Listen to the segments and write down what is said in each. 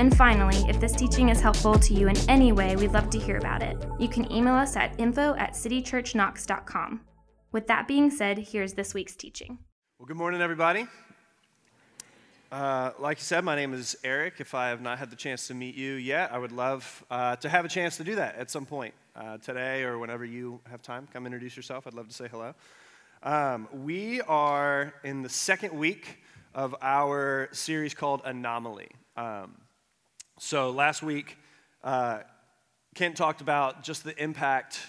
And finally, if this teaching is helpful to you in any way, we'd love to hear about it. You can email us at info at citychurchknox.com. With that being said, here's this week's teaching. Well, good morning, everybody. Uh, like you said, my name is Eric. If I have not had the chance to meet you yet, I would love uh, to have a chance to do that at some point uh, today or whenever you have time. Come introduce yourself. I'd love to say hello. Um, we are in the second week of our series called Anomaly. Um, so last week, uh, Kent talked about just the impact,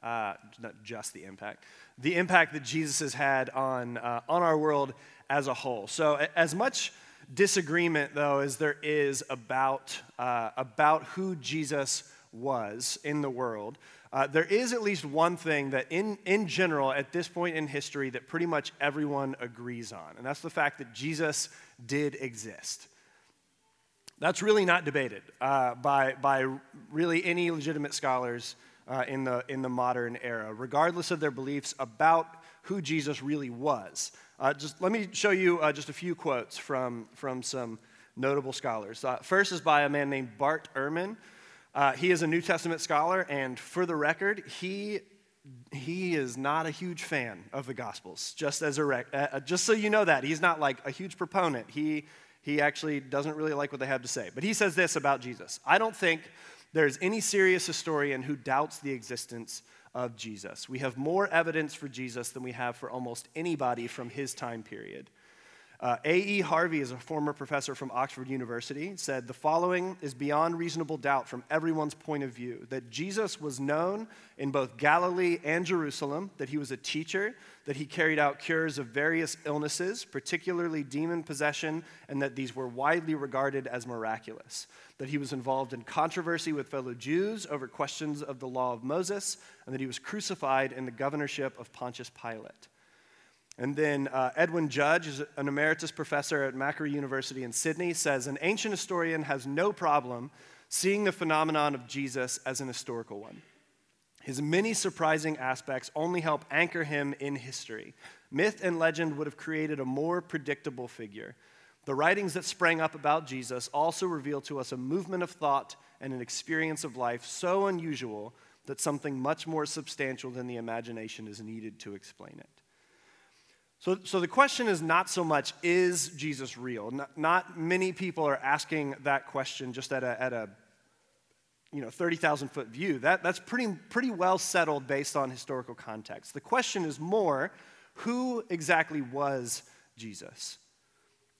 uh, not just the impact, the impact that Jesus has had on, uh, on our world as a whole. So, as much disagreement, though, as there is about, uh, about who Jesus was in the world, uh, there is at least one thing that, in, in general, at this point in history, that pretty much everyone agrees on, and that's the fact that Jesus did exist. That's really not debated uh, by, by really any legitimate scholars uh, in, the, in the modern era, regardless of their beliefs about who Jesus really was. Uh, just let me show you uh, just a few quotes from, from some notable scholars. Uh, first is by a man named Bart Ehrman. Uh, he is a New Testament scholar, and for the record, he he is not a huge fan of the Gospels. Just as a rec- just so you know that he's not like a huge proponent. He he actually doesn't really like what they have to say. But he says this about Jesus: I don't think there's any serious historian who doubts the existence of Jesus. We have more evidence for Jesus than we have for almost anybody from his time period. Uh, A.E. Harvey is a former professor from Oxford University, said the following is beyond reasonable doubt from everyone's point of view that Jesus was known in both Galilee and Jerusalem, that he was a teacher, that he carried out cures of various illnesses, particularly demon possession, and that these were widely regarded as miraculous, that he was involved in controversy with fellow Jews over questions of the law of Moses, and that he was crucified in the governorship of Pontius Pilate. And then uh, Edwin Judge an emeritus professor at Macquarie University in Sydney, says an ancient historian has no problem seeing the phenomenon of Jesus as an historical one. His many surprising aspects only help anchor him in history. Myth and legend would have created a more predictable figure. The writings that sprang up about Jesus also reveal to us a movement of thought and an experience of life so unusual that something much more substantial than the imagination is needed to explain it. So, so the question is not so much, is Jesus real? Not, not many people are asking that question just at a, at a you know, 30,000 foot view. That, that's pretty, pretty well settled based on historical context. The question is more, who exactly was Jesus?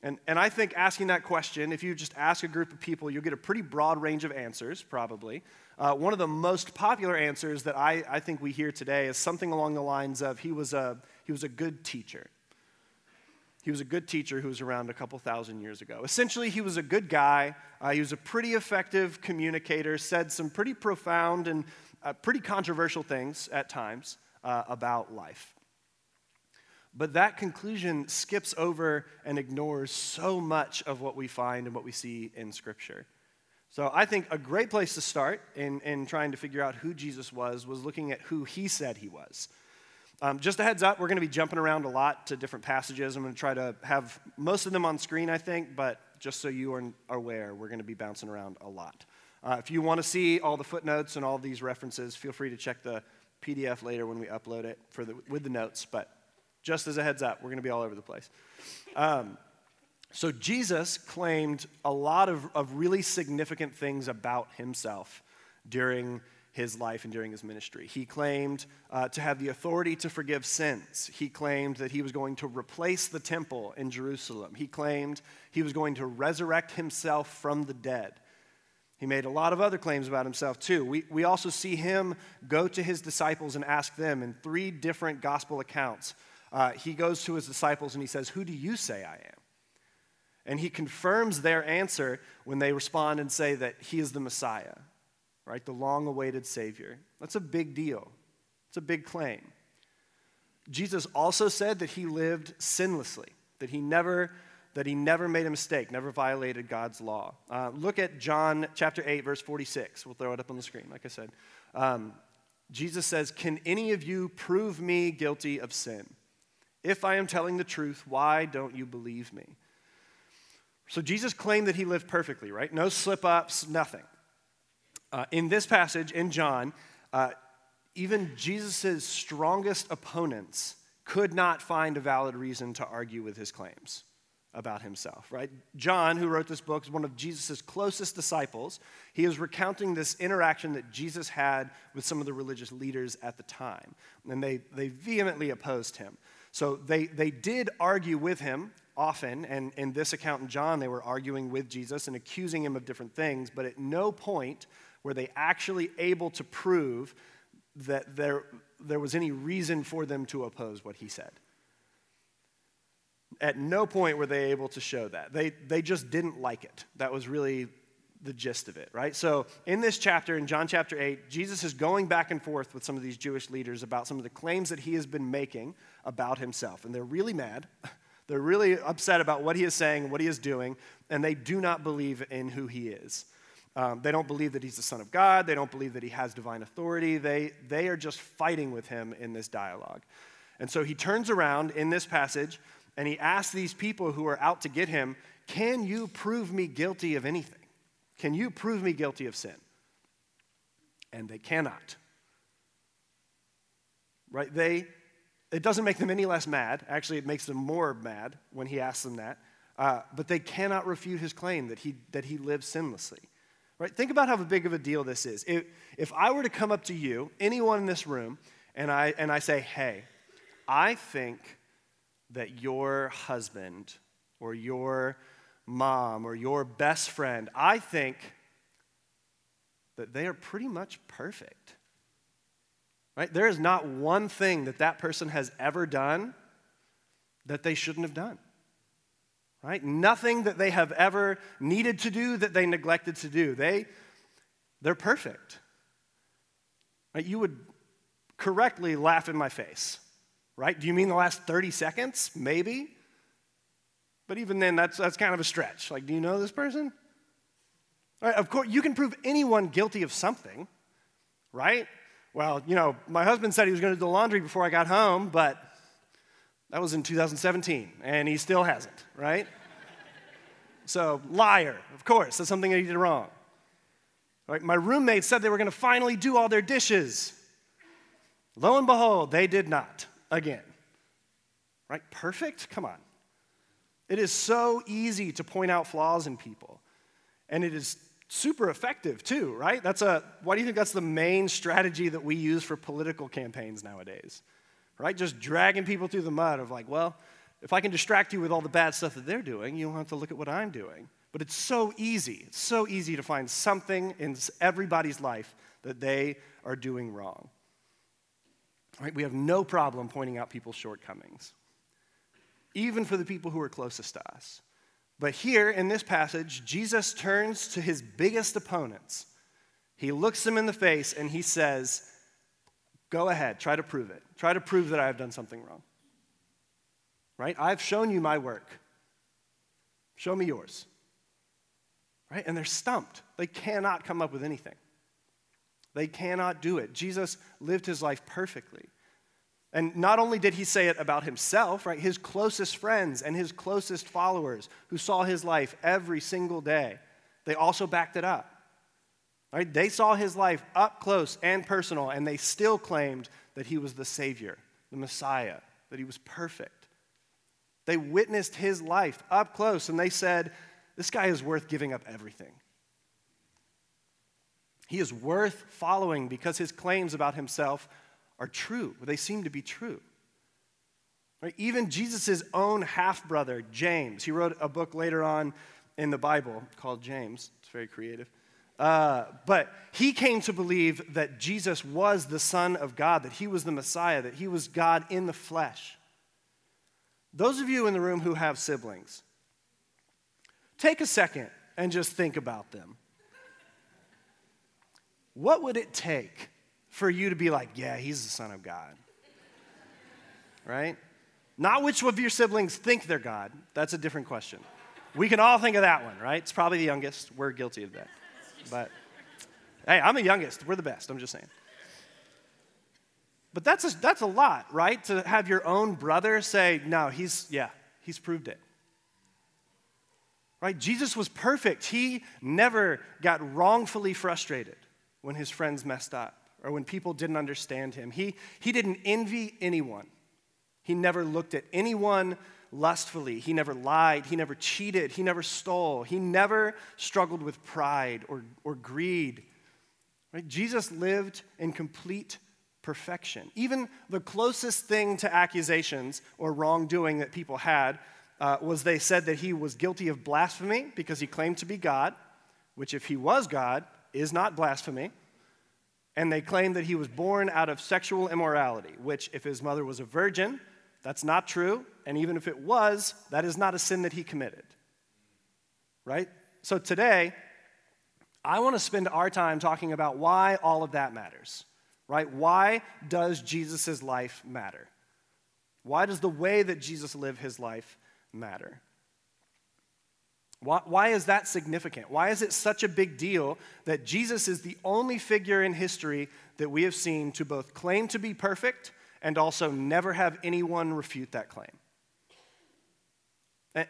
And, and I think asking that question, if you just ask a group of people, you'll get a pretty broad range of answers, probably. Uh, one of the most popular answers that I, I think we hear today is something along the lines of he was a, he was a good teacher. He was a good teacher who was around a couple thousand years ago. Essentially, he was a good guy. Uh, he was a pretty effective communicator, said some pretty profound and uh, pretty controversial things at times uh, about life. But that conclusion skips over and ignores so much of what we find and what we see in Scripture. So I think a great place to start in, in trying to figure out who Jesus was was looking at who he said he was. Um, just a heads up, we're going to be jumping around a lot to different passages. I'm going to try to have most of them on screen, I think, but just so you are aware, we're going to be bouncing around a lot. Uh, if you want to see all the footnotes and all these references, feel free to check the PDF later when we upload it for the, with the notes. But just as a heads up, we're going to be all over the place. Um, so Jesus claimed a lot of, of really significant things about himself during his life and during his ministry. He claimed uh, to have the authority to forgive sins. He claimed that he was going to replace the temple in Jerusalem. He claimed he was going to resurrect himself from the dead. He made a lot of other claims about himself, too. We, we also see him go to his disciples and ask them in three different gospel accounts. Uh, he goes to his disciples and he says, Who do you say I am? And he confirms their answer when they respond and say that he is the Messiah right? The long awaited Savior. That's a big deal, it's a big claim. Jesus also said that he lived sinlessly, that he never that he never made a mistake, never violated God's law. Uh, look at John chapter 8, verse 46. We'll throw it up on the screen, like I said. Um, Jesus says, Can any of you prove me guilty of sin? If I am telling the truth, why don't you believe me? So Jesus claimed that he lived perfectly, right? No slip ups, nothing. Uh, in this passage in John, uh, even Jesus' strongest opponents could not find a valid reason to argue with his claims about himself, right? John, who wrote this book, is one of Jesus' closest disciples. He is recounting this interaction that Jesus had with some of the religious leaders at the time, and they, they vehemently opposed him. So they, they did argue with him often, and in this account in John, they were arguing with Jesus and accusing him of different things, but at no point were they actually able to prove that there, there was any reason for them to oppose what he said. At no point were they able to show that. They, they just didn't like it. That was really the gist of it, right? So, in this chapter, in John chapter 8, Jesus is going back and forth with some of these Jewish leaders about some of the claims that he has been making about himself. And they're really mad. They're really upset about what he is saying, what he is doing, and they do not believe in who he is. Um, they don't believe that he's the Son of God. They don't believe that he has divine authority. They, they are just fighting with him in this dialogue. And so he turns around in this passage and he asks these people who are out to get him, Can you prove me guilty of anything? Can you prove me guilty of sin? And they cannot. Right? They, it doesn't make them any less mad. Actually, it makes them more mad when he asks them that. Uh, but they cannot refute his claim that he, that he lives sinlessly. Right? Think about how big of a deal this is. If, if I were to come up to you, anyone in this room, and I, and I say, hey, I think that your husband or your mom or your best friend, I think that they are pretty much perfect. Right? There is not one thing that that person has ever done that they shouldn't have done. Right? Nothing that they have ever needed to do that they neglected to do. They they're perfect. Right? You would correctly laugh in my face right? Do you mean the last 30 seconds? Maybe. But even then, that's, that's kind of a stretch. Like, do you know this person? Right, of course, you can prove anyone guilty of something, right? Well, you know, my husband said he was going to do the laundry before I got home, but that was in 2017, and he still hasn't, right? so, liar, of course, that's something that he did wrong. Right, my roommate said they were going to finally do all their dishes. Lo and behold, they did not again. Right? Perfect? Come on. It is so easy to point out flaws in people. And it is super effective too, right? That's a why do you think that's the main strategy that we use for political campaigns nowadays? Right? Just dragging people through the mud of like, well, if I can distract you with all the bad stuff that they're doing, you don't have to look at what I'm doing. But it's so easy. It's so easy to find something in everybody's life that they are doing wrong. Right? We have no problem pointing out people's shortcomings, even for the people who are closest to us. But here in this passage, Jesus turns to his biggest opponents. He looks them in the face and he says, Go ahead, try to prove it. Try to prove that I have done something wrong. Right? I've shown you my work. Show me yours. Right? And they're stumped. They cannot come up with anything. They cannot do it. Jesus lived his life perfectly. And not only did he say it about himself, right, his closest friends and his closest followers who saw his life every single day, they also backed it up. Right? They saw his life up close and personal, and they still claimed that he was the Savior, the Messiah, that he was perfect. They witnessed his life up close, and they said, This guy is worth giving up everything. He is worth following because his claims about himself are true. They seem to be true. Right? Even Jesus' own half brother, James, he wrote a book later on in the Bible called James. It's very creative. Uh, but he came to believe that Jesus was the Son of God, that he was the Messiah, that he was God in the flesh. Those of you in the room who have siblings, take a second and just think about them. What would it take for you to be like, yeah, he's the Son of God? right? Not which of your siblings think they're God. That's a different question. We can all think of that one, right? It's probably the youngest. We're guilty of that. But hey, I'm the youngest. We're the best. I'm just saying. But that's a, that's a lot, right? To have your own brother say, no, he's, yeah, he's proved it. Right? Jesus was perfect. He never got wrongfully frustrated when his friends messed up or when people didn't understand him. He, he didn't envy anyone. He never looked at anyone lustfully. He never lied. He never cheated. He never stole. He never struggled with pride or, or greed. Right? Jesus lived in complete perfection. Even the closest thing to accusations or wrongdoing that people had uh, was they said that he was guilty of blasphemy because he claimed to be God, which, if he was God, is not blasphemy. And they claimed that he was born out of sexual immorality, which, if his mother was a virgin, that's not true. And even if it was, that is not a sin that he committed. Right? So today, I want to spend our time talking about why all of that matters. Right? Why does Jesus' life matter? Why does the way that Jesus lived his life matter? Why, why, is that significant? Why is it such a big deal that Jesus is the only figure in history that we have seen to both claim to be perfect and also never have anyone refute that claim?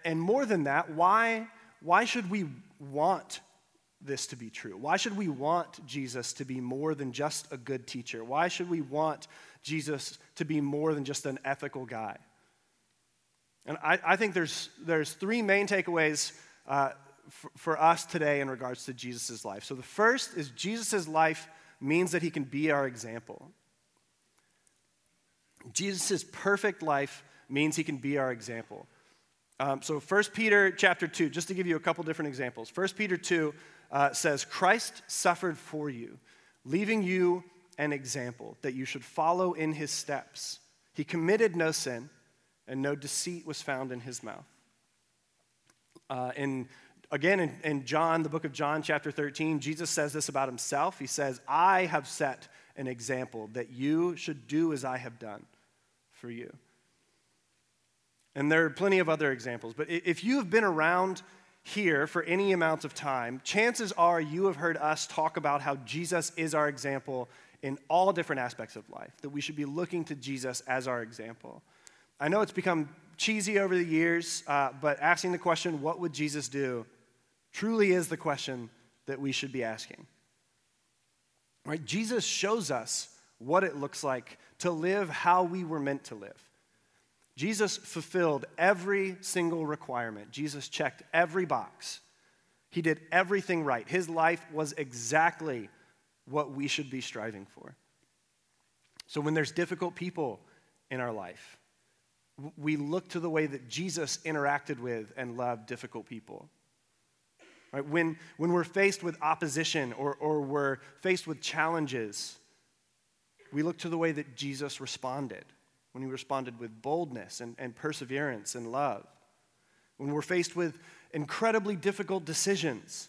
And, more than that, why, why should we want this to be true? Why should we want Jesus to be more than just a good teacher? Why should we want Jesus to be more than just an ethical guy? And I, I think there's, there's three main takeaways uh, for, for us today in regards to Jesus' life. So the first is Jesus' life means that he can be our example. Jesus' perfect life means he can be our example. Um, so 1 Peter chapter 2, just to give you a couple different examples. 1 Peter 2 uh, says, Christ suffered for you, leaving you an example that you should follow in his steps. He committed no sin and no deceit was found in his mouth. Uh, in, again, in, in John, the book of John, chapter 13, Jesus says this about himself. He says, I have set an example that you should do as I have done for you. And there are plenty of other examples, but if you have been around here for any amount of time, chances are you have heard us talk about how Jesus is our example in all different aspects of life, that we should be looking to Jesus as our example. I know it's become cheesy over the years, uh, but asking the question, what would Jesus do, truly is the question that we should be asking. Right? Jesus shows us what it looks like to live how we were meant to live. Jesus fulfilled every single requirement. Jesus checked every box. He did everything right. His life was exactly what we should be striving for. So when there's difficult people in our life, we look to the way that Jesus interacted with and loved difficult people. Right? When, when we're faced with opposition or, or we're faced with challenges, we look to the way that Jesus responded, when he responded with boldness and, and perseverance and love. When we're faced with incredibly difficult decisions,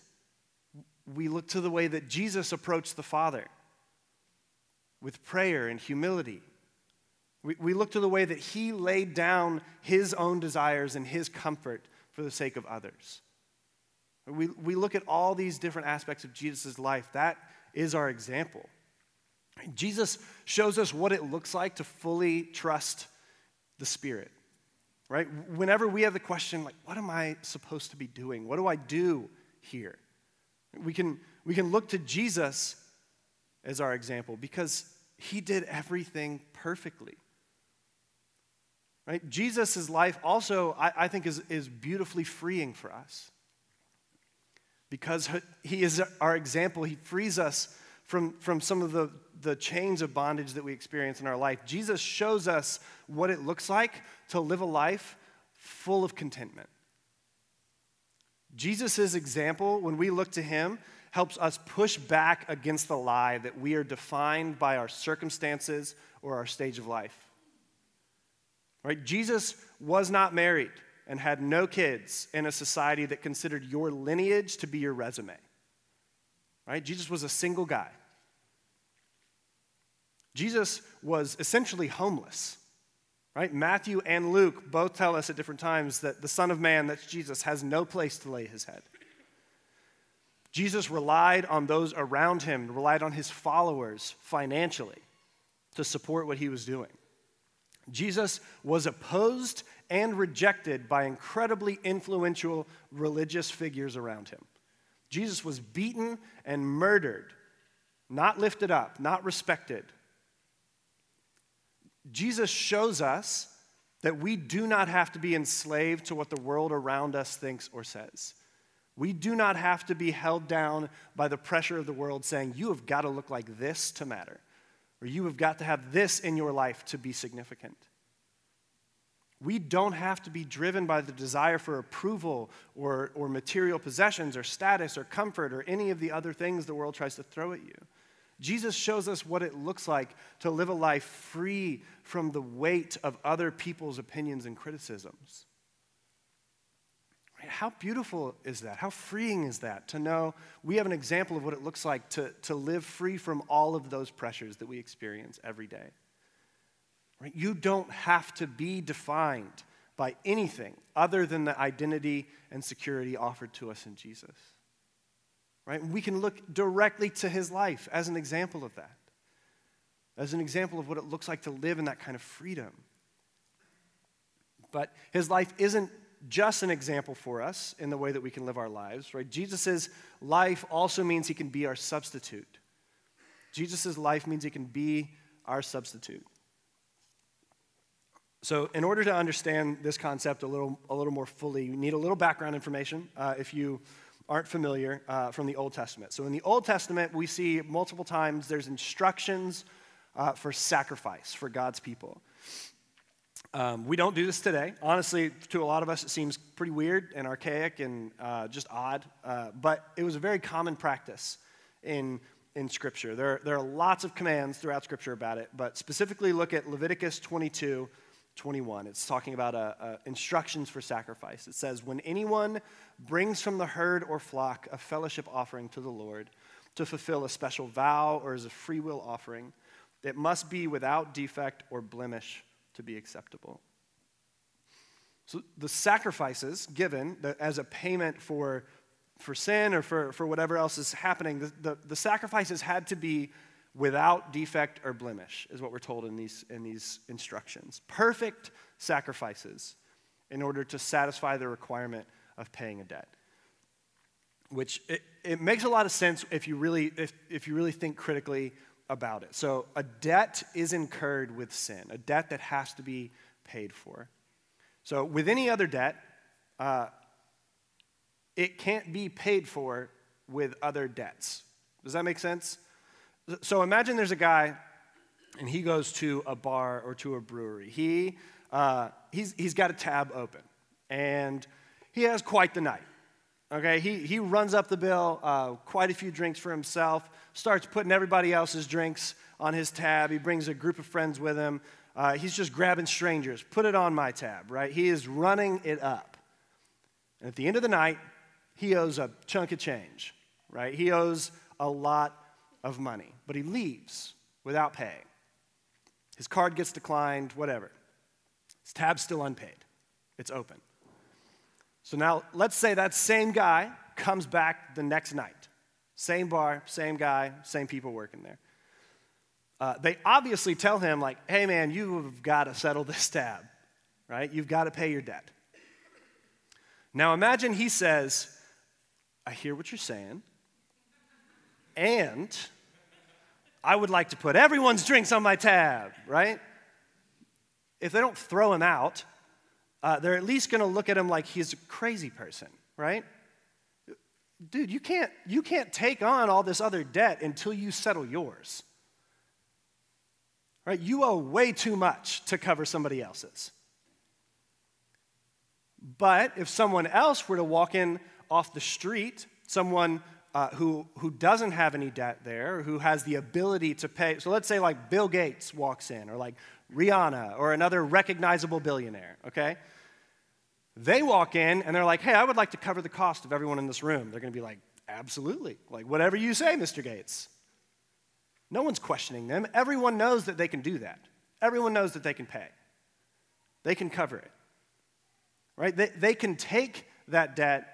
we look to the way that Jesus approached the Father with prayer and humility we, we look to the way that he laid down his own desires and his comfort for the sake of others. We, we look at all these different aspects of Jesus' life. That is our example. Jesus shows us what it looks like to fully trust the Spirit, right? Whenever we have the question, like, what am I supposed to be doing? What do I do here? We can, we can look to Jesus as our example because he did everything perfectly. Right? Jesus' life also, I, I think, is, is beautifully freeing for us. Because he is our example, he frees us from, from some of the, the chains of bondage that we experience in our life. Jesus shows us what it looks like to live a life full of contentment. Jesus' example, when we look to him, helps us push back against the lie that we are defined by our circumstances or our stage of life. Right? Jesus was not married and had no kids in a society that considered your lineage to be your resume. Right? Jesus was a single guy. Jesus was essentially homeless. Right? Matthew and Luke both tell us at different times that the Son of Man, that's Jesus, has no place to lay his head. Jesus relied on those around him, relied on his followers financially to support what he was doing. Jesus was opposed and rejected by incredibly influential religious figures around him. Jesus was beaten and murdered, not lifted up, not respected. Jesus shows us that we do not have to be enslaved to what the world around us thinks or says. We do not have to be held down by the pressure of the world saying, you have got to look like this to matter, or you have got to have this in your life to be significant. We don't have to be driven by the desire for approval or, or material possessions or status or comfort or any of the other things the world tries to throw at you. Jesus shows us what it looks like to live a life free from the weight of other people's opinions and criticisms. How beautiful is that? How freeing is that to know we have an example of what it looks like to, to live free from all of those pressures that we experience every day? Right? You don't have to be defined by anything other than the identity and security offered to us in Jesus. Right? We can look directly to his life as an example of that, as an example of what it looks like to live in that kind of freedom. But his life isn't just an example for us in the way that we can live our lives, right? Jesus' life also means he can be our substitute. Jesus' life means he can be our substitute. So, in order to understand this concept a little, a little more fully, you need a little background information uh, if you aren't familiar uh, from the Old Testament. So, in the Old Testament, we see multiple times there's instructions uh, for sacrifice for God's people. Um, we don't do this today. Honestly, to a lot of us, it seems pretty weird and archaic and uh, just odd. Uh, but it was a very common practice in, in Scripture. There, there are lots of commands throughout Scripture about it, but specifically look at Leviticus 22 21. It's talking about uh, uh, instructions for sacrifice. It says, When anyone brings from the herd or flock a fellowship offering to the Lord to fulfill a special vow or as a free will offering, it must be without defect or blemish to be acceptable. So the sacrifices given as a payment for, for sin or for, for whatever else is happening, the, the, the sacrifices had to be without defect or blemish, is what we're told in these, in these instructions. Perfect sacrifices in order to satisfy the requirement of paying a debt. Which it, it makes a lot of sense if you really, if, if you really think critically about it. So, a debt is incurred with sin, a debt that has to be paid for. So, with any other debt, uh, it can't be paid for with other debts. Does that make sense? So, imagine there's a guy and he goes to a bar or to a brewery. He, uh, he's, he's got a tab open and he has quite the night. Okay, he, he runs up the bill, uh, quite a few drinks for himself, starts putting everybody else's drinks on his tab. He brings a group of friends with him. Uh, he's just grabbing strangers. Put it on my tab, right? He is running it up. And at the end of the night, he owes a chunk of change, right? He owes a lot of money, but he leaves without paying. His card gets declined, whatever. His tab's still unpaid, it's open. So now let's say that same guy comes back the next night. Same bar, same guy, same people working there. Uh, they obviously tell him, like, hey man, you've got to settle this tab, right? You've got to pay your debt. Now imagine he says, I hear what you're saying, and I would like to put everyone's drinks on my tab, right? If they don't throw him out, uh, they're at least going to look at him like he's a crazy person, right? Dude, you can't, you can't take on all this other debt until you settle yours. Right? You owe way too much to cover somebody else's. But if someone else were to walk in off the street, someone uh, who, who doesn't have any debt there, who has the ability to pay, so let's say like Bill Gates walks in, or like Rihanna, or another recognizable billionaire, okay? They walk in and they're like, hey, I would like to cover the cost of everyone in this room. They're to be like, absolutely. Like, whatever you say, Mr. Gates. No one's questioning them. Everyone knows that they can do that, everyone knows that they can pay. They can cover it. Right? They, they can take that debt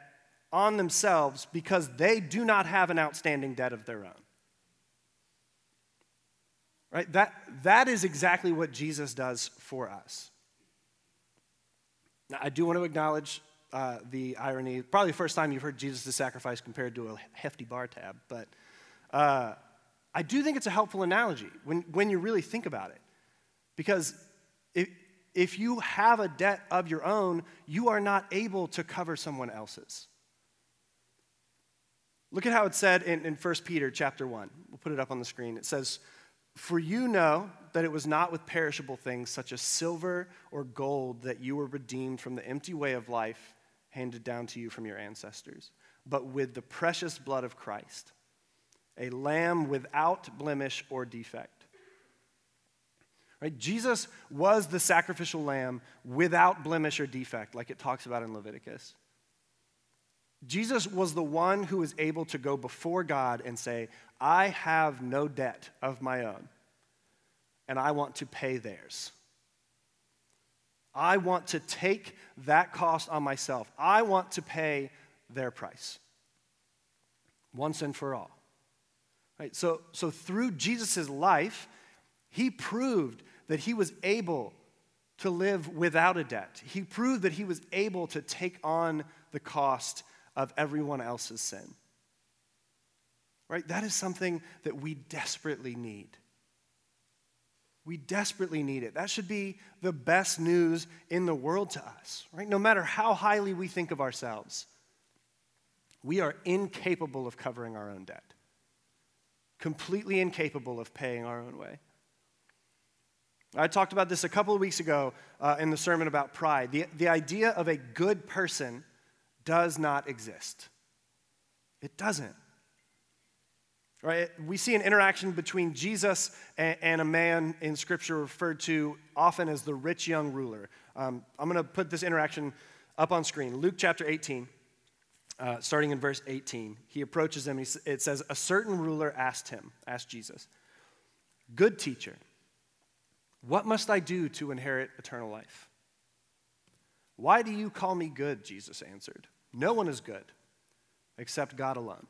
on themselves because they do not have an outstanding debt of their own. Right? That, that is exactly what Jesus does for us. Now, I do want to acknowledge uh, the irony. Probably the first time you've heard Jesus' sacrifice compared to a hefty bar tab, but uh, I do think it's a helpful analogy when, when you really think about it. Because if, if you have a debt of your own, you are not able to cover someone else's. Look at how it said in, in 1 Peter chapter 1. We'll put it up on the screen. It says, For you know that it was not with perishable things such as silver or gold that you were redeemed from the empty way of life handed down to you from your ancestors, but with the precious blood of Christ, a lamb without blemish or defect. Right? Jesus was the sacrificial lamb without blemish or defect, like it talks about in Leviticus. Jesus was the one who was able to go before God and say, I have no debt of my own, and I want to pay theirs. I want to take that cost on myself. I want to pay their price once and for all. Right? So, so through Jesus' life, he proved that he was able to live without a debt. He proved that he was able to take on the cost of everyone else's sin. Right? That is something that we desperately need. We desperately need it. That should be the best news in the world to us, right? No matter how highly we think of ourselves, we are incapable of covering our own debt, completely incapable of paying our own way. I talked about this a couple of weeks ago uh, in the sermon about pride. The, the idea of a good person does not exist. It doesn't. Right? We see an interaction between Jesus and, a man in Scripture referred to often as the rich young ruler. Um, I'm going to put this interaction up on screen. Luke chapter 18, uh, starting in verse 18. He approaches him. He, it says, A certain ruler asked him, asked Jesus, Good teacher, what must I do to inherit eternal life? Why do you call me good? Jesus answered. No one is good except God alone.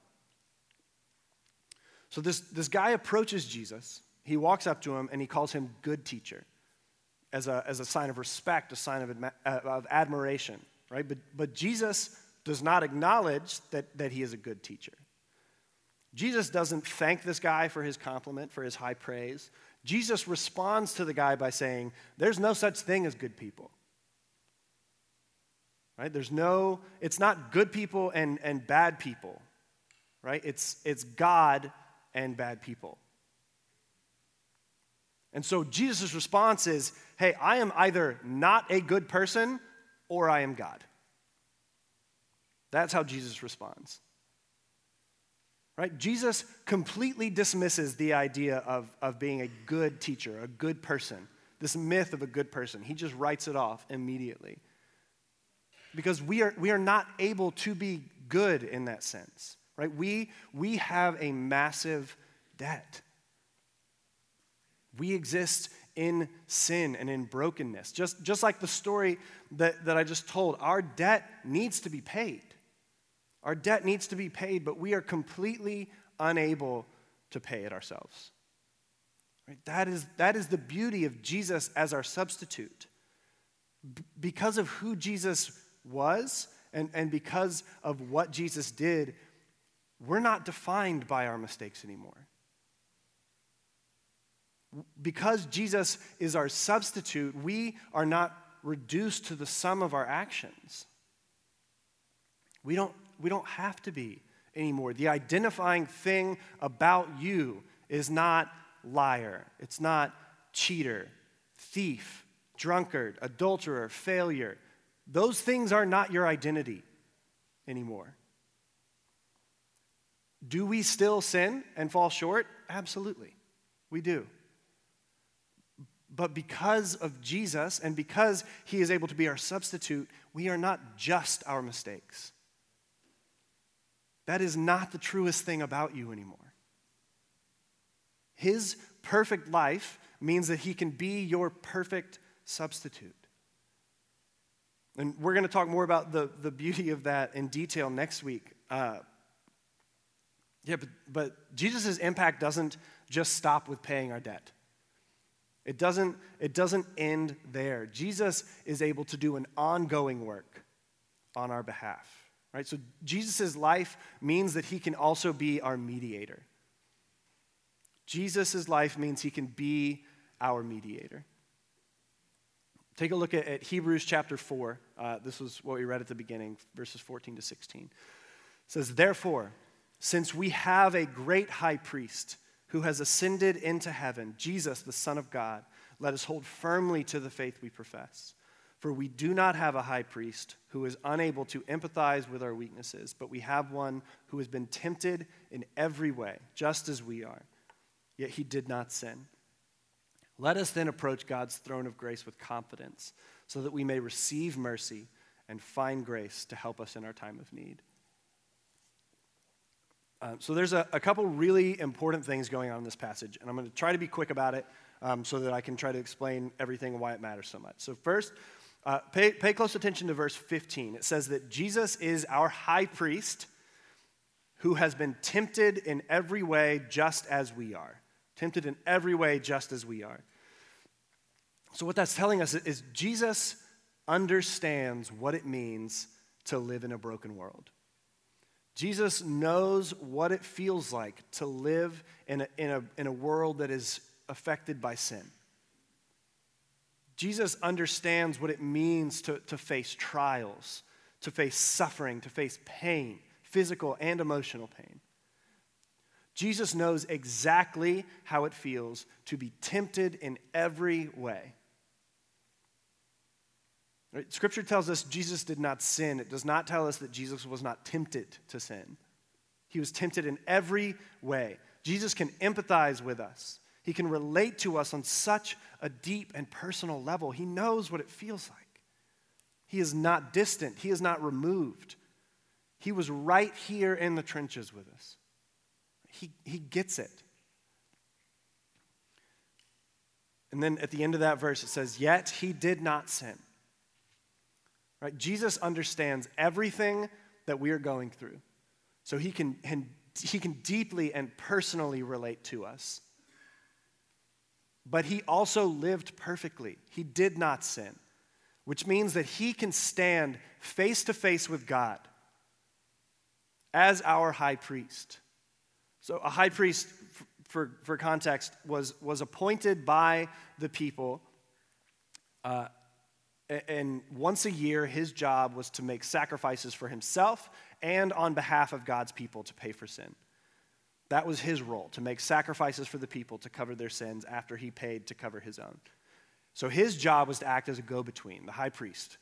So this, this guy approaches Jesus. He walks up to him and he calls him good teacher as a, as a sign of respect, a sign of, adma- uh, of admiration, right? But, but Jesus does not acknowledge that, that he is a good teacher. Jesus doesn't thank this guy for his compliment, for his high praise. Jesus responds to the guy by saying, There's no such thing as good people. Right? There's no, it's not good people and, and bad people, right? It's, it's God and bad people. And so Jesus' response is hey, I am either not a good person or I am God. That's how Jesus responds. Right? Jesus completely dismisses the idea of, of being a good teacher, a good person, this myth of a good person. He just writes it off immediately because we are, we are not able to be good in that sense, right? We, we have a massive debt. We exist in sin and in brokenness. Just, just like the story that, that I just told, our debt needs to be paid. Our debt needs to be paid, but we are completely unable to pay it ourselves. Right? That, is, that is the beauty of Jesus as our substitute. B- because of who Jesus was and, and because of what Jesus did, we're not defined by our mistakes anymore. Because Jesus is our substitute, we are not reduced to the sum of our actions. We don't, we don't have to be anymore. The identifying thing about you is not liar, it's not cheater, thief, drunkard, adulterer, failure. Those things are not your identity anymore. Do we still sin and fall short? Absolutely, we do. But because of Jesus and because he is able to be our substitute, we are not just our mistakes. That is not the truest thing about you anymore. His perfect life means that he can be your perfect substitute. And we're going to talk more about the, the beauty of that in detail next week. Uh, yeah, but, but Jesus' impact doesn't just stop with paying our debt. It doesn't, it doesn't end there. Jesus is able to do an ongoing work on our behalf. Right? So Jesus' life means that he can also be our mediator. Jesus' life means he can be our mediator. Take a look at, at Hebrews chapter 4. Uh, this was what we read at the beginning, verses 14 to 16. It says, Therefore, since we have a great high priest who has ascended into heaven, Jesus, the Son of God, let us hold firmly to the faith we profess. For we do not have a high priest who is unable to empathize with our weaknesses, but we have one who has been tempted in every way, just as we are, yet he did not sin. Let us then approach God's throne of grace with confidence, so that we may receive mercy and find grace to help us in our time of need. Um, so there's a, a, couple really important things going on in this passage, and I'm going to try to be quick about it um, so that I can try to explain everything and why it matters so much. So first, uh, pay, pay close attention to verse 15. It says that Jesus is our high priest who has been tempted in every way just as we are. Tempted in every way just as we are. So what that's telling us is Jesus understands what it means to live in a broken world. Jesus knows what it feels like to live in a, in a, in a world that is affected by sin. Jesus understands what it means to, to face trials, to face suffering, to face pain, physical and emotional pain. Jesus knows exactly how it feels to be tempted in every way. Right? Scripture tells us Jesus did not sin. It does not tell us that Jesus was not tempted to sin. He was tempted in every way. Jesus can empathize with us. He can relate to us on such a deep and personal level. He knows what it feels like. He is not distant, He is not removed. He was right here in the trenches with us. He, he gets it. And then at the end of that verse, it says, Yet he did not sin. Right? Jesus understands everything that we are going through. So he can, he can deeply and personally relate to us. But he also lived perfectly. He did not sin, which means that he can stand face to face with God as our high priest. So, a high priest, for, for context, was, was appointed by the people uh, and once a year, his job was to make sacrifices for himself and on behalf of God's people to pay for sin. That was his role, to make sacrifices for the people to cover their sins after he paid to cover his own. So his job was to act as a go between, the high priest,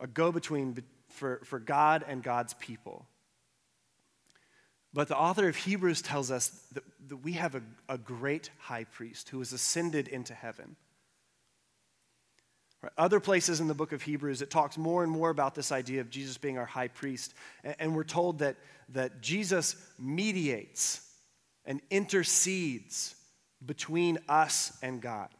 a go between for, for God and God's people. But the author of Hebrews tells us that, that we have a, a great high priest who has ascended into heaven other places in the book of Hebrews, it talks more and more about this idea of Jesus being our high priest. And we're told that, that Jesus mediates and intercedes between us and God.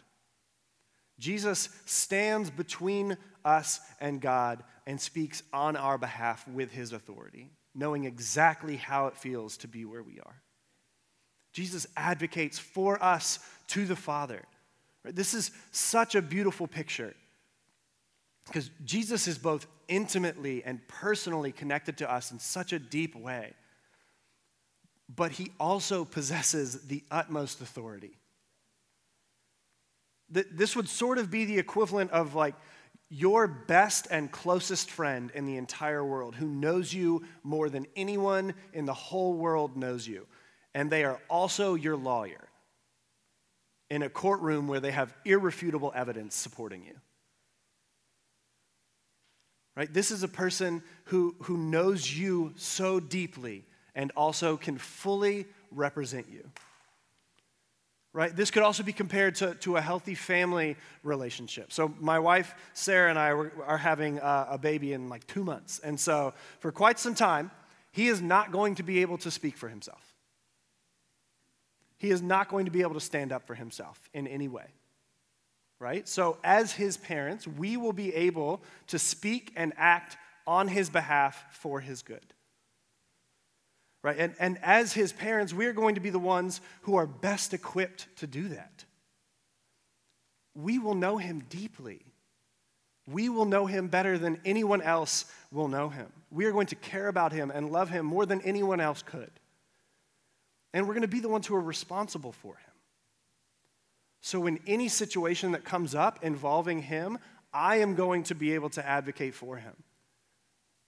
Jesus stands between us and God and speaks on our behalf with his authority, knowing exactly how it feels to be where we are. Jesus advocates for us to the Father. This is such a beautiful picture because Jesus is both intimately and personally connected to us in such a deep way, but he also possesses the utmost authority. This would sort of be the equivalent of like your best and closest friend in the entire world who knows you more than anyone in the whole world knows you. And they are also your lawyer in a courtroom where they have irrefutable evidence supporting you right? This is a person who, who knows you so deeply and also can fully represent you. Right? This could also be compared to, to a healthy family relationship. So, my wife, Sarah, and I are having a, a baby in like two months. And so, for quite some time, he is not going to be able to speak for himself. He is not going to be able to stand up for himself in any way right? So, as his parents, we will be able to speak and act on his behalf for his good. Right? And, and as his parents, we are going to be the ones who are best equipped to do that. We will know him deeply. We will know him better than anyone else will know him. We are going to care about him and love him more than anyone else could. And we're going to be the ones who are responsible for him. So, in any situation that comes up involving him, I am going to be able to advocate for him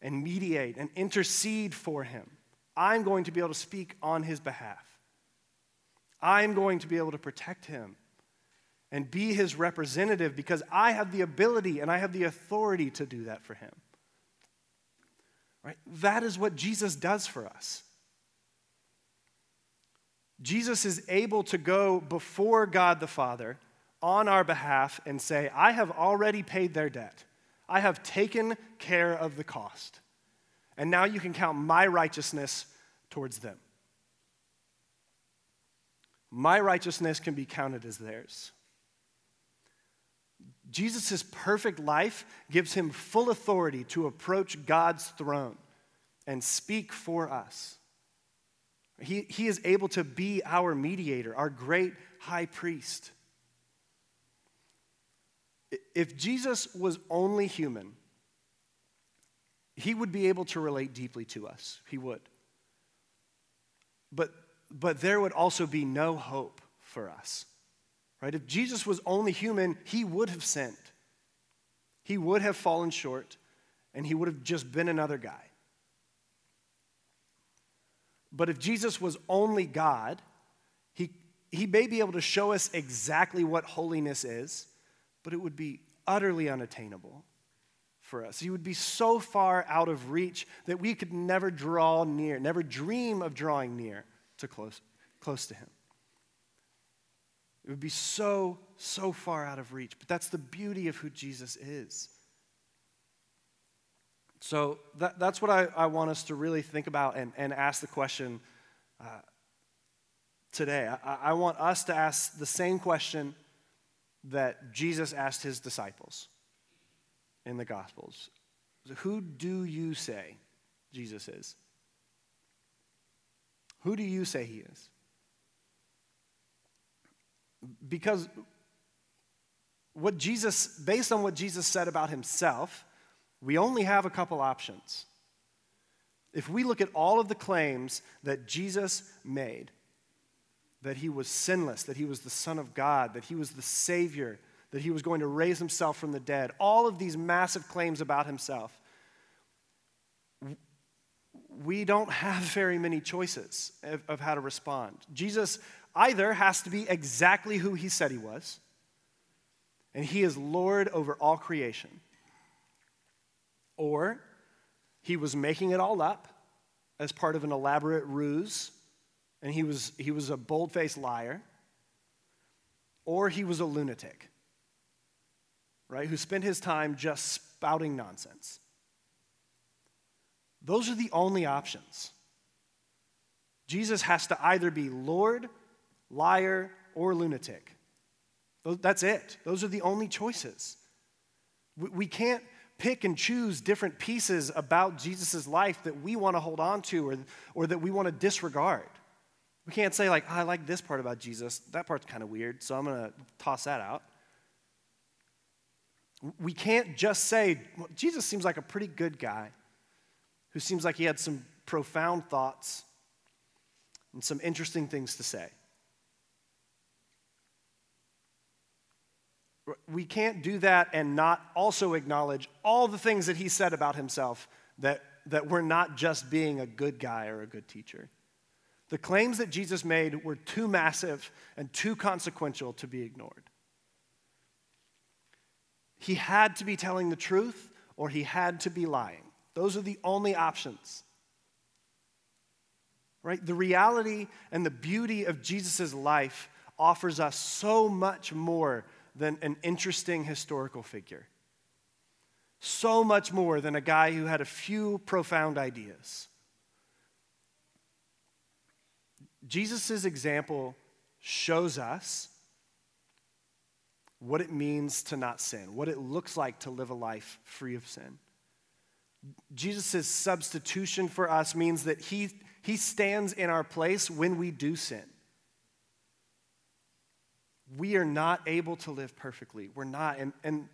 and mediate and intercede for him. I'm going to be able to speak on his behalf. I'm going to be able to protect him and be his representative because I have the ability and I have the authority to do that for him. Right? That is what Jesus does for us. Jesus is able to go before God the Father on our behalf and say, I have already paid their debt. I have taken care of the cost. And now you can count my righteousness towards them. My righteousness can be counted as theirs. Jesus' perfect life gives him full authority to approach God's throne and speak for us. He, he is able to be our mediator, our great high priest. If Jesus was only human, he would be able to relate deeply to us. He would. But, but there would also be no hope for us. Right? If Jesus was only human, he would have sinned. He would have fallen short, and he would have just been another guy. But if Jesus was only God, he, he may be able to show us exactly what holiness is, but it would be utterly unattainable for us. He would be so far out of reach that we could never draw near, never dream of drawing near to close, close to him. It would be so, so far out of reach. But that's the beauty of who Jesus is. So that, that's what I, I, want us to really think about and, and ask the question uh, today. I, I want us to ask the same question that Jesus asked his disciples in the Gospels Who do you say Jesus is? Who do you say he is? Because what Jesus, based on what Jesus said about himself, we only have a couple options. If we look at all of the claims that Jesus made, that he was sinless, that he was the Son of God, that he was the Savior, that he was going to raise himself from the dead, all of these massive claims about himself, we don't have very many choices of, of, how to respond. Jesus either has to be exactly who he said he was, and he is Lord over all creation, or he was making it all up as part of an elaborate ruse, and he was, he was a bold faced liar, or he was a lunatic, right, who spent his time just spouting nonsense. Those are the only options. Jesus has to either be Lord, liar, or lunatic. That's it. Those are the only choices. We can't pick and choose different pieces about Jesus' life that we want to hold on to or, or that we want to disregard. We can't say, like, oh, I like this part about Jesus. That part's kind of weird, so I'm going to toss that out. We can't just say, well, Jesus seems like a pretty good guy who seems like he had some profound thoughts and some interesting things to say. We can't do that and not also acknowledge all the things that he said about himself that, that we're not just being a good guy or a good teacher. The claims that Jesus made were too massive and too consequential to be ignored. He had to be telling the truth or he had to be lying. Those are the only options. Right? The reality and the beauty of Jesus' life offers us so much more than an interesting historical figure. So much more than a guy who had a few profound ideas. Jesus' example shows us what it means to not sin, what it looks like to live a life free of sin. Jesus' substitution for us means that he, he stands in our place when we do sin. We are not able to live perfectly. We're not. And, and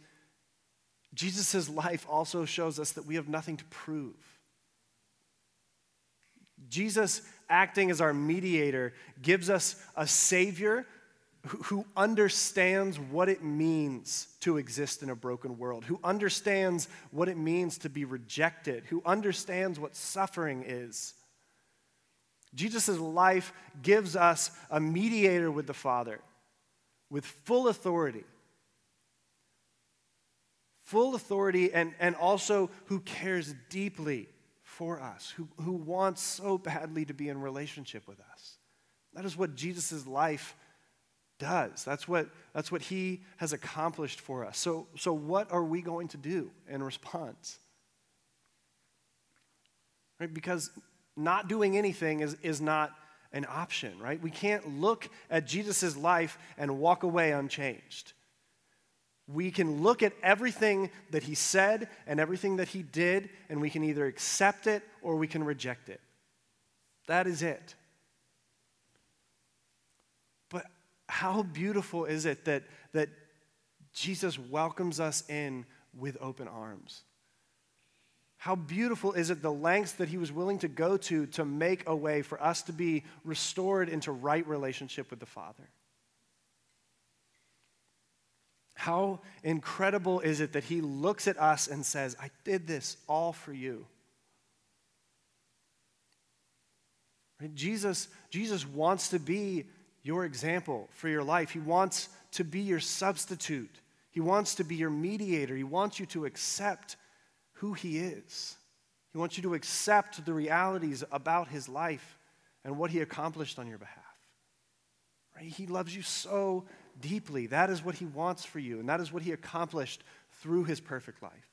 Jesus' life also shows us that we have nothing to prove. Jesus, acting as our mediator, gives us a Savior who understands what it means to exist in a broken world, who understands what it means to be rejected, who understands what suffering is. Jesus' life gives us a mediator with the Father with full authority. Full authority, and, and also who cares deeply for us, who, who wants so badly to be in relationship with us. That is what Jesus' life does. That's what, that's what he has accomplished for us. So, so, what are we going to do in response? Right? Because not doing anything is, is not an option, right? We can't look at Jesus' life and walk away unchanged. We can look at everything that he said and everything that he did, and we can either accept it or we can reject it. That is it. But how beautiful is it that, that Jesus welcomes us in with open arms? How beautiful is it the lengths that he was willing to go to to make a way for us to be restored into right relationship with the Father? How incredible is it that he looks at us and says, I did this all for you? Right? Jesus, Jesus wants to be your example for your life. He wants to be your substitute. He wants to be your mediator. He wants you to accept who He is. He wants you to accept the realities about His life and what He accomplished on your behalf. Right? He loves you so deeply. That is what He wants for you, and that is what He accomplished through His perfect life.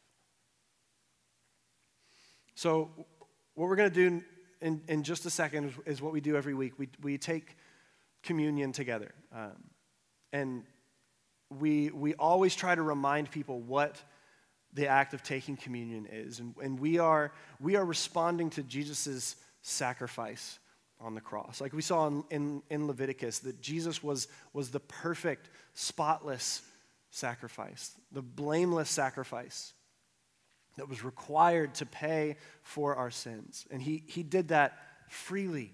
So, what we're going to do in, in just a second is, what we do every week. We, we take communion together. Um, and we, we always try to remind people what the act of taking communion is. And, and we, are, we are responding to Jesus' sacrifice on the cross. Like we saw in, in, in, Leviticus, that Jesus was, was the perfect, spotless sacrifice, the blameless sacrifice that was required to pay for our sins. And he, he did that freely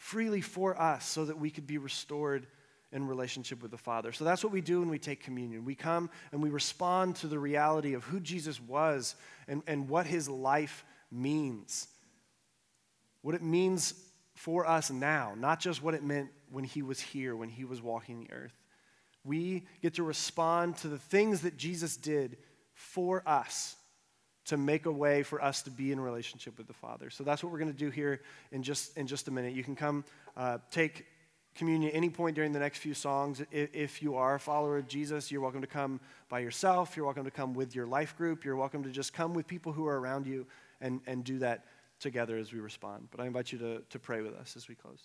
freely for us so that we could be restored in relationship with the Father. So that's what we do when we take communion. We come and we respond to the reality of who Jesus was and, and what his life means. What it means for us now, not just what it meant when he was here, when he was walking the earth. We get to respond to the things that Jesus did for us to make a way for us to be in relationship with the Father. So that's what we're going to do here in just, in just a minute. You can come uh, take communion any point during the next few songs. If, if you are a follower of Jesus, you're welcome to come by yourself. You're welcome to come with your life group. You're welcome to just come with people who are around you and, and do that together as we respond. But I invite you to, to pray with us as we close.